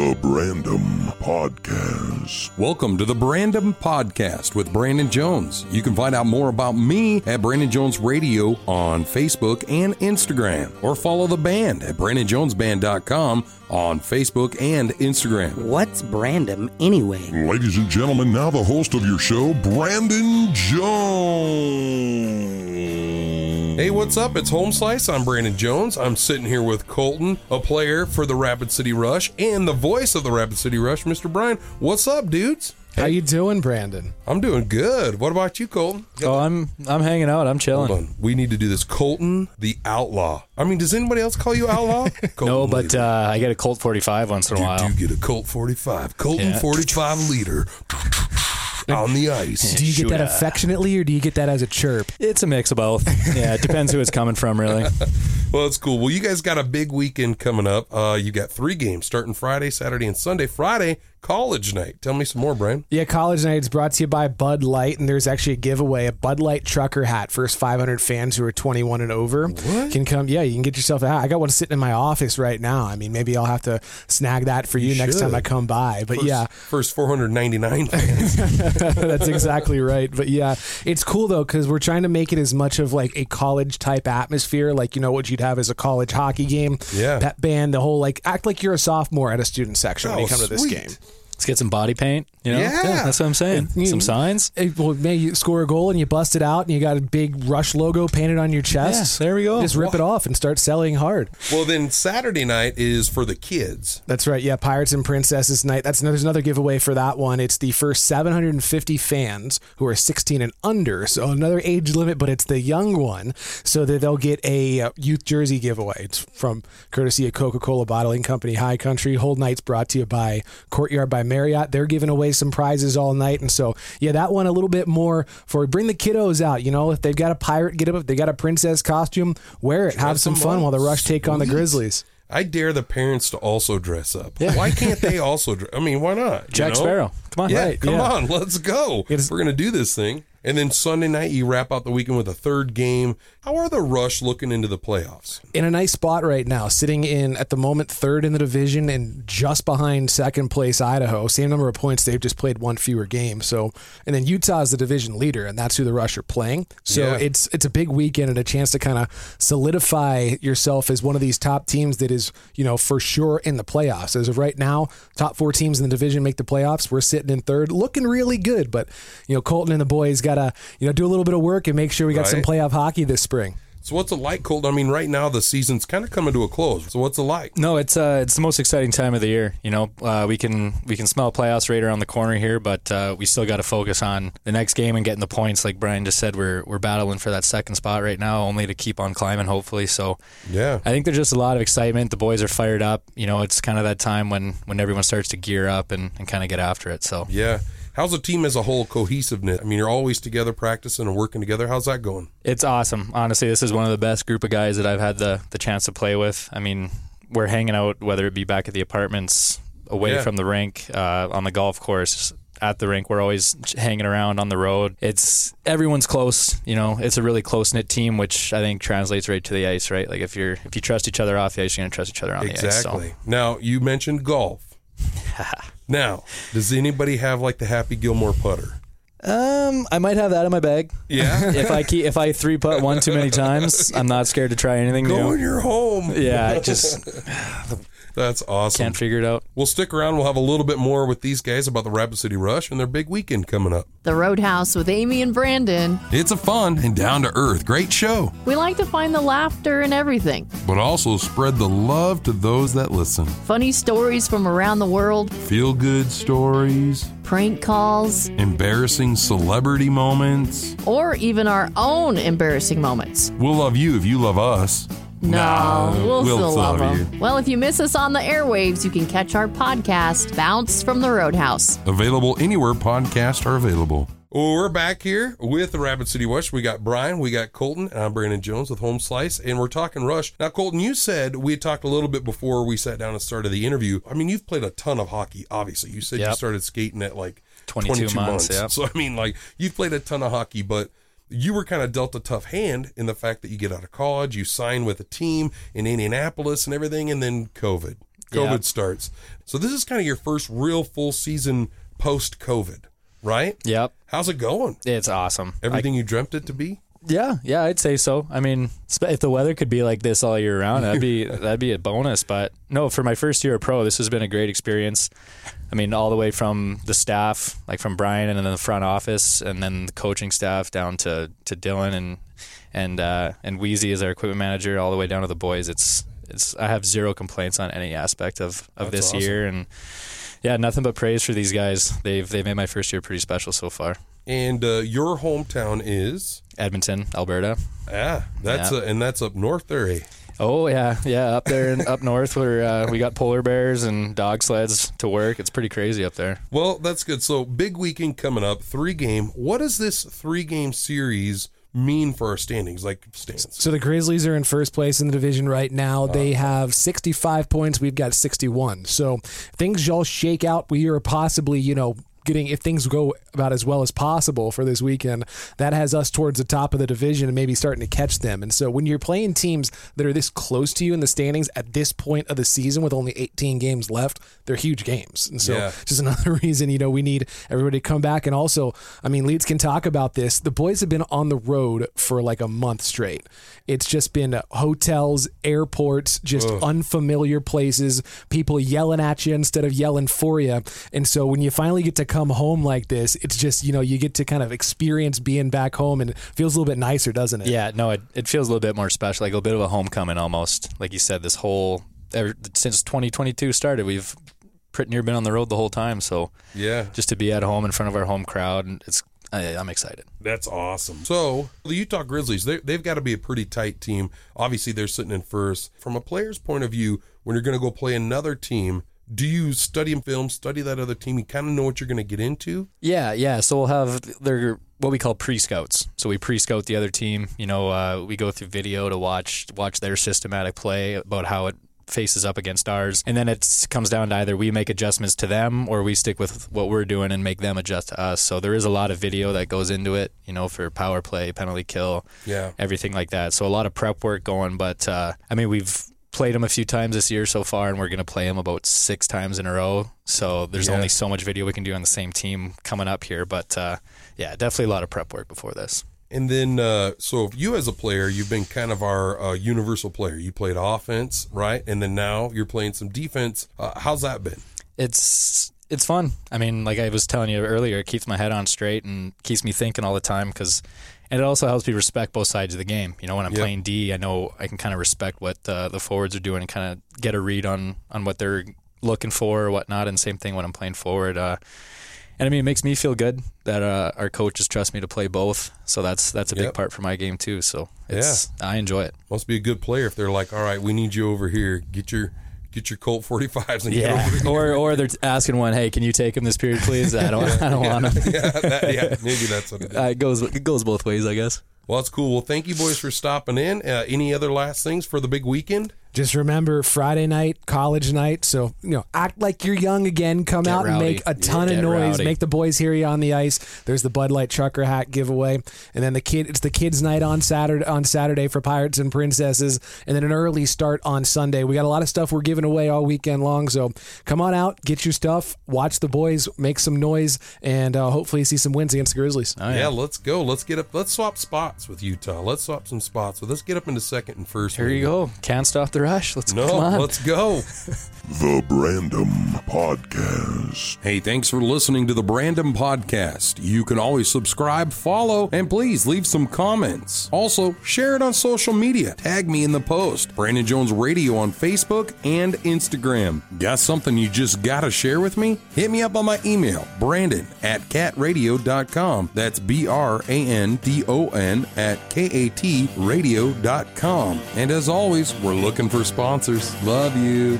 The Brandom Podcast. Welcome to the Brandon Podcast with Brandon Jones. You can find out more about me at Brandon Jones Radio on Facebook and Instagram, or follow the band at BrandonJonesBand.com on Facebook and Instagram. What's Brandom anyway? Ladies and gentlemen, now the host of your show, Brandon Jones. Hey, what's up? It's Homeslice. I'm Brandon Jones. I'm sitting here with Colton, a player for the Rapid City Rush, and the voice of the Rapid City Rush, Mr. Brian. What's up, dudes? How you doing, Brandon? I'm doing good. What about you, Colton? Oh, I'm I'm hanging out. I'm chilling. Hold on. We need to do this. Colton, the outlaw. I mean, does anybody else call you outlaw? Colton No, but uh, I get a Colt 45 once in a you while. do get a Colt 45. Colton Yeah. 45 Leiter on the ice. Do you get that affectionately or do you get that as a chirp? It's a mix of both. Yeah, it depends who it's coming from, really. Well, it's cool. Well, you guys got a big weekend coming up. Uh, you got three games starting Friday, Saturday, and Sunday. Friday, college night. Tell me some more, Brian. Yeah, College Night is brought to you by Bud Light, and there's actually a giveaway a Bud Light trucker hat. First 500 fans who are 21 and over can come. Yeah, you can get yourself a hat. I got one sitting in my office right now. I mean, maybe I'll have to snag that for you, You next time. I come by. But First, yeah, First 499 fans. That's exactly right. But yeah, it's cool though because we're trying to make it as much of like a college type atmosphere, like you know what you'd have as a college hockey game. Yeah. that band, the whole like act like you're a sophomore at a student section when Oh, you come to this game. Let's get some body paint. You know, Yeah. that's what I'm saying. you- some signs. Hey, well, maybe you score a goal and you bust it out and you got a big Rush logo painted on your chest. Yeah, there we go. Just rip it off and start selling hard. well, then Saturday night is for the kids. That's right. Yeah, Pirates and Princesses Night. That's there's another giveaway for that one. It's the first 750 fans who are 16 and under, so another age limit, but it's the young one, so that they'll get a uh, youth jersey giveaway. It's from courtesy of Coca-Cola Bottling Company, High Country. Whole night's brought to you by Courtyard by Marriott. They're giving away some prizes all night, and so yeah, that one a little bit more for bring the kiddos out. You know, if they've got a pirate get up, if they got a princess costume, wear it, have some fun up. while the Rush take on the Grizzlies. I dare the parents to also dress up. Why can't they also dress? I mean, why not? Jack know? Sparrow. Come on. Yeah, Right, come yeah. on, let's go. It's- We're gonna do this thing, and then Sunday night you wrap out the weekend with a third game. How are the Rush looking into the playoffs? in a nice spot right now, sitting in at the moment third in the division and just behind second place Idaho. Same number of points. They've just played one fewer game. So, and then Utah is the division leader, and that's who the Rush are playing. So Yeah. it's it's a big weekend and a chance to kind of solidify yourself as one of these top teams that is you know for sure in the playoffs. As of right now, top four teams in the division make the playoffs. We're sitting in third, looking really good. But you know, Colton and the boys got to you know do a little bit of work and make sure we got some playoff hockey this spring. So what's it like, Colt? I mean, right now the season's kind of coming to a close. So what's it like? No, it's uh, it's the most exciting time of the year. You know, uh, we can we can smell playoffs right around the corner here, but uh, we still got to focus on the next game and getting the points. Like Brian just said, we're we're battling for that second spot right now, only to keep on climbing, hopefully. So Yeah. I think there's just a lot of excitement. The boys are fired up. You know, it's kind of that time when when everyone starts to gear up and, and kind of get after it. So Yeah. How's the team as a whole cohesiveness? I mean, you're always together practicing and working together. How's that going? It's awesome. Honestly, this is one of the best group of guys that I've had the, the chance to play with. I mean, we're hanging out, whether it be back at the apartments, away Yeah. from the rink, uh, on the golf course, at the rink. We're always hanging around on the road. It's everyone's close. You know, it's a really close knit team, which I think translates right to the ice. Right, like if you're if you trust each other off the ice, you're gonna trust each other on the ice. Exactly. So. Now, you mentioned golf. Now, does anybody have like the Happy Gilmore putter? Um, I might have that in my bag. Yeah. if I keep, if I three putt one too many times, I'm not scared to try anything Go new. in your home. Yeah, I just That's awesome. can't figure it out. We'll stick around. We'll have a little bit more with these guys about the Rapid City Rush and their big weekend coming up. The Roadhouse with Amy and Brandon. It's a fun and down to earth, great show, We like to find the laughter in everything. but also spread the love to those that listen. Funny stories from around the world, Feel good stories, prank calls, embarrassing celebrity moments. or even our own embarrassing moments. We'll love you if you love us. No, we'll, we'll still love love them. Well, if you miss us on the airwaves, you can catch our podcast, Bounce from the Roadhouse. Available anywhere podcasts are available. Well, we're back here with the Rapid City Rush. We got Brian, we got Colton, and I'm Brandon Jones with Homeslice, and we're talking Rush. Now, Colton, you said we had talked a little bit before we sat down and started the interview. I mean, you've played a ton of hockey, obviously. You said you started skating at like 22 months, yep. So, I mean, like, you've played a ton of hockey, but you were kind of dealt a tough hand in the fact that you get out of college, you sign with a team in Indianapolis and everything, and then COVID. COVID Yeah. starts. So this is kind of your first real full season post COVID, right? Yep. How's it going? It's awesome. Everything you dreamt it to be? Yeah, yeah, I'd say so. I mean, if the weather could be like this all year round, that'd be that'd be a bonus. But no, for my first year of pro, this has been a great experience. I mean, all the way from the staff, like from Brian and then the front office, and then the coaching staff down to, to Dylan and and uh, and Wheezy as our equipment manager, all the way down to the boys. It's it's I have zero complaints on any aspect of, of That's this awesome. year, and yeah, nothing but praise for these guys. They've they've made my first year pretty special so far. And uh, your hometown is Edmonton, Alberta. ah, that's Yeah. uh, and that's up north there. Eh? Oh yeah, yeah, up there and up north where uh, we got polar bears and dog sleds to work. It's pretty crazy up there. Well, that's good. So big weekend coming up, three game. What is this three game series mean for our standings? Like stands. So the Grizzlies are in first place in the division right now. They uh-huh. have 65 points. We've got 61. So things all shake out. We are possibly, you know, getting if things go about as well as possible for this weekend. That has us towards the top of the division and maybe starting to catch them. And so when you're playing teams that are this close to you in the standings at this point of the season with only 18 games left, they're huge games. And so Yeah. just another reason, you know, we need everybody to come back. And also, I mean, Leeds can talk about this. The boys have been on the road for like a month straight. It's just been hotels, airports, just unfamiliar places, people yelling at you instead of yelling for you. And so when you finally get to come home like this, it's just, you know, you get to kind of experience being back home and it feels a little bit nicer, doesn't it? Yeah, no, it, it feels a little bit more special, like a bit of a homecoming almost. Like you said, this whole ever, since 2022 started, we've pretty near been on the road the whole time. So Yeah, just to be at home in front of our home crowd, and it's I, I'm excited. That's awesome. So the Utah Grizzlies, they, they've got to be a pretty tight team. Obviously, they're sitting in first. From a player's point of view, when you're going to go play another team, do you study in film, study that other team? You kind of know what you're going to get into. Yeah, yeah. So we'll have their what we call pre-scouts. So we pre-scout the other team. You know, uh, we go through video to watch watch their systematic play about how it faces up against ours, and then it comes down to either we make adjustments to them or we stick with what we're doing and make them adjust to us. So there is a lot of video that goes into it. You know, for power play, penalty kill, Yeah. everything like that. So a lot of prep work going. But uh, I mean, we've played them a few times this year so far, and we're going to play them about six times in a row. So there's Yeah. only so much video we can do on the same team coming up here. But uh, yeah, definitely a lot of prep work before this. And then, uh, so if you as a player, you've been kind of our uh, universal player. You played offense, right? And then now you're playing some defense. Uh, how's that been? It's it's fun. I mean, like I was telling you earlier, it keeps my head on straight and keeps me thinking all the time because. And it also helps me respect both sides of the game. You know, when I'm Yep. playing D, I know I can kind of respect what uh, the forwards are doing and kind of get a read on on what they're looking for or whatnot. And same thing when I'm playing forward. Uh, and I mean, it makes me feel good that uh, our coaches trust me to play both. So that's that's a big Yep. part for my game too. So it's I enjoy it. Must be a good player if they're like, all right, we need you over here. Get your get your Colt 45s and get over here. or or they're asking one, hey, can you take him this period, please? I don't I don't want him. yeah, that, yeah, maybe that's what it is. Uh, it goes it goes both ways, I guess. Well, that's cool. Well, thank you, boys, for stopping in. Uh, any other last things for the big weekend? Just remember Friday night, college night. So, you know, act like you're young again. Come Get out and make a ton Yeah, of noise. rowdy. Make the boys hear you on the ice. There's the Bud Light trucker hat giveaway. And then the kid it's the kids night on Saturday on Saturday for Pirates and Princesses. And then an early start on Sunday. We got a lot of stuff we're giving away all weekend long. So come on out, get your stuff, watch the boys, make some noise, and uh, hopefully see some wins against the Grizzlies. Oh, yeah. let's go. Let's get up. Let's swap spots with Utah. Let's swap some spots. So let's get up into second and first. Here you go. Can't stop the rush. Let's No, come on. let's go. The Brandom Podcast. Hey, thanks for listening to the Brandon Podcast. You can always subscribe, follow, and please leave some comments. Also, share it on social media. Tag me in the post. Brandon Jones Radio on Facebook and Instagram. Got something you just gotta share with me? Hit me up on my email, brandon at katradio.com. That's B R A N D O N at K A T radio.com. And as always, we're looking for sponsors. Love you.